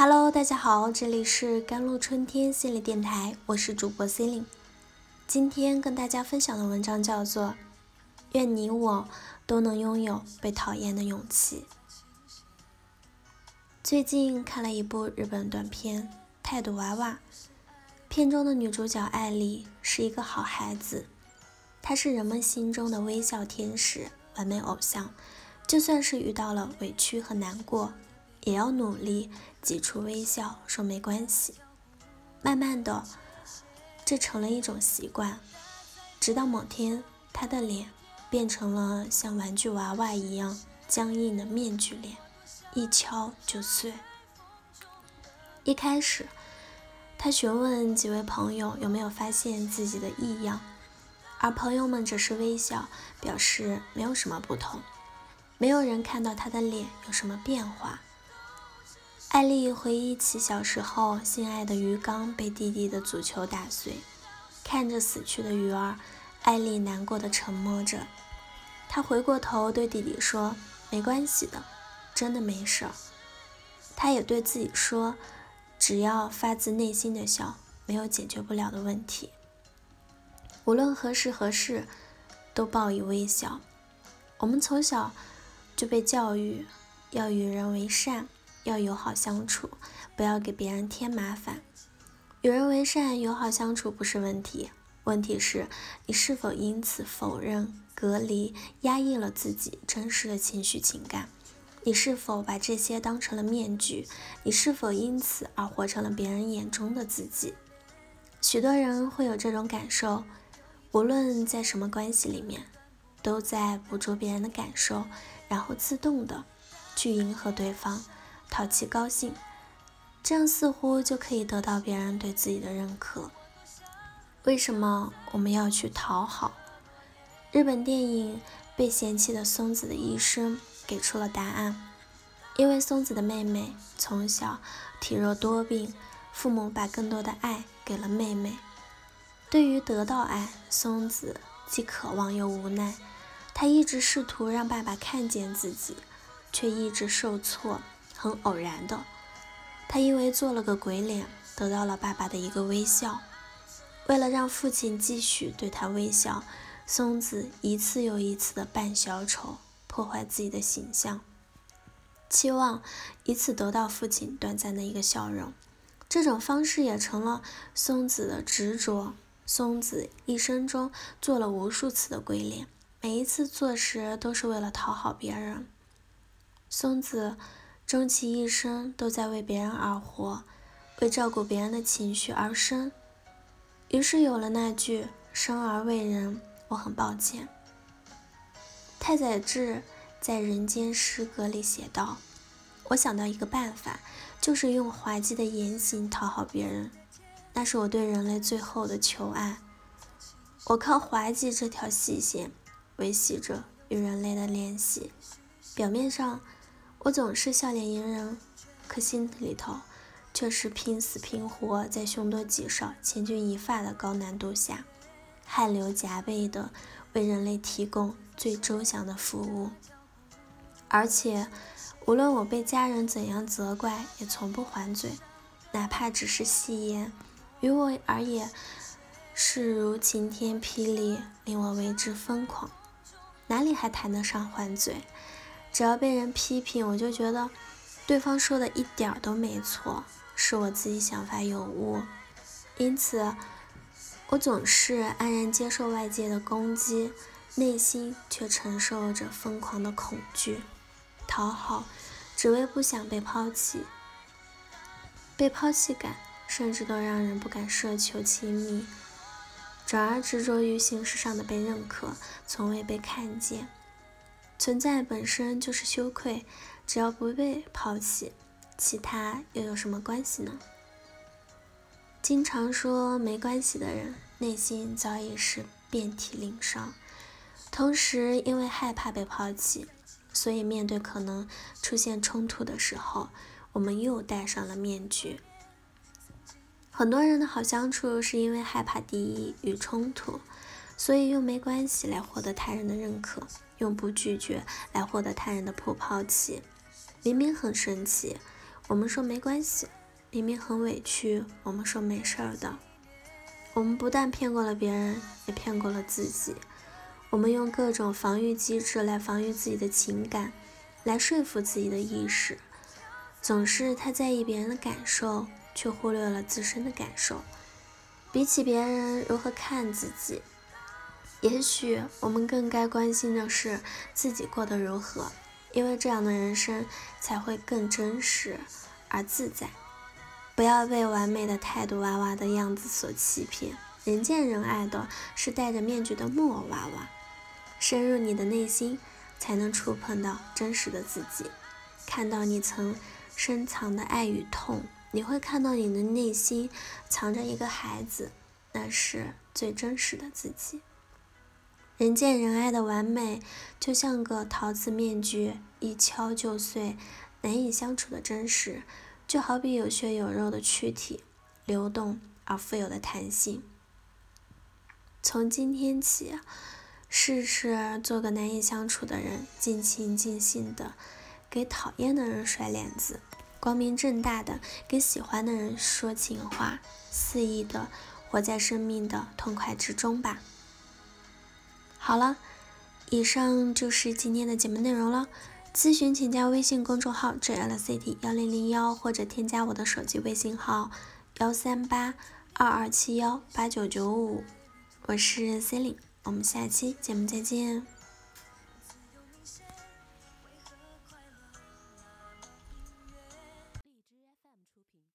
Hello，大家好，这里是甘露春天心理电台，我是主播 c e l i n e 今天跟大家分享的文章叫做《愿你我都能拥有被讨厌的勇气》。最近看了一部日本短片《态度娃娃》，片中的女主角艾丽是一个好孩子，她是人们心中的微笑天使、完美偶像，就算是遇到了委屈和难过。也要努力挤出微笑，说没关系。慢慢的，这成了一种习惯，直到某天，他的脸变成了像玩具娃娃一样僵硬的面具脸，一敲就碎。一开始，他询问几位朋友有没有发现自己的异样，而朋友们只是微笑，表示没有什么不同，没有人看到他的脸有什么变化。艾丽回忆起小时候心爱的鱼缸被弟弟的足球打碎，看着死去的鱼儿，艾丽难过的沉默着。她回过头对弟弟说：“没关系的，真的没事儿。”她也对自己说：“只要发自内心的笑，没有解决不了的问题。无论何时何事，都报以微笑。”我们从小就被教育要与人为善。要友好相处，不要给别人添麻烦。与人为善、友好相处不是问题，问题是你是否因此否认、隔离、压抑了自己真实的情绪情感？你是否把这些当成了面具？你是否因此而活成了别人眼中的自己？许多人会有这种感受，无论在什么关系里面，都在捕捉别人的感受，然后自动的去迎合对方。讨其高兴，这样似乎就可以得到别人对自己的认可。为什么我们要去讨好？日本电影《被嫌弃的松子的一生》给出了答案。因为松子的妹妹从小体弱多病，父母把更多的爱给了妹妹。对于得到爱，松子既渴望又无奈。她一直试图让爸爸看见自己，却一直受挫。很偶然的，他因为做了个鬼脸，得到了爸爸的一个微笑。为了让父亲继续对他微笑，松子一次又一次的扮小丑，破坏自己的形象，期望以此得到父亲短暂的一个笑容。这种方式也成了松子的执着。松子一生中做了无数次的鬼脸，每一次做时都是为了讨好别人。松子。终其一生都在为别人而活，为照顾别人的情绪而生，于是有了那句“生而为人，我很抱歉”。太宰治在《人间失格》里写道：“我想到一个办法，就是用滑稽的言行讨好别人，那是我对人类最后的求爱。我靠滑稽这条细线维系着与人类的联系，表面上。”我总是笑脸迎人，可心里头却是拼死拼活，在凶多吉少、千钧一发的高难度下，汗流浃背的为人类提供最周详的服务。而且，无论我被家人怎样责怪，也从不还嘴，哪怕只是戏言，于我而言是如晴天霹雳，令我为之疯狂，哪里还谈得上还嘴？只要被人批评，我就觉得对方说的一点都没错，是我自己想法有误，因此我总是安然接受外界的攻击，内心却承受着疯狂的恐惧。讨好，只为不想被抛弃，被抛弃感甚至都让人不敢奢求亲密，转而执着于形式上的被认可，从未被看见。存在本身就是羞愧，只要不被抛弃，其他又有什么关系呢？经常说没关系的人，内心早已是遍体鳞伤。同时，因为害怕被抛弃，所以面对可能出现冲突的时候，我们又戴上了面具。很多人的好相处，是因为害怕敌意与冲突。所以用没关系来获得他人的认可，用不拒绝来获得他人的不抛弃。明明很生气，我们说没关系；明明很委屈，我们说没事儿的。我们不但骗过了别人，也骗过了自己。我们用各种防御机制来防御自己的情感，来说服自己的意识，总是太在意别人的感受，却忽略了自身的感受。比起别人如何看自己，也许我们更该关心的是自己过得如何，因为这样的人生才会更真实而自在。不要被完美的态度娃娃的样子所欺骗，人见人爱的是戴着面具的木偶娃娃。深入你的内心，才能触碰到真实的自己，看到你曾深藏的爱与痛。你会看到你的内心藏着一个孩子，那是最真实的自己。人见人爱的完美，就像个陶瓷面具，一敲就碎，难以相处的真实。就好比有血有肉的躯体，流动而富有的弹性。从今天起，试试做个难以相处的人，尽情尽兴的给讨厌的人甩脸子，光明正大的给喜欢的人说情话，肆意的活在生命的痛快之中吧。好了，以上就是今天的节目内容了。咨询请加微信公众号 JLCT 幺零零幺，或者添加我的手机微信号幺三八二二七幺八九九五，我是 c e l i n e 我们下期节目再见。